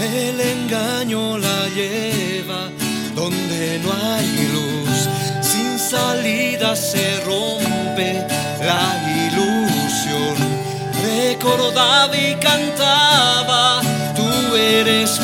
el engaño la lleva donde no hay luz. Sin salida se rompe la ilusión. Recordaba y cantaba, tú eres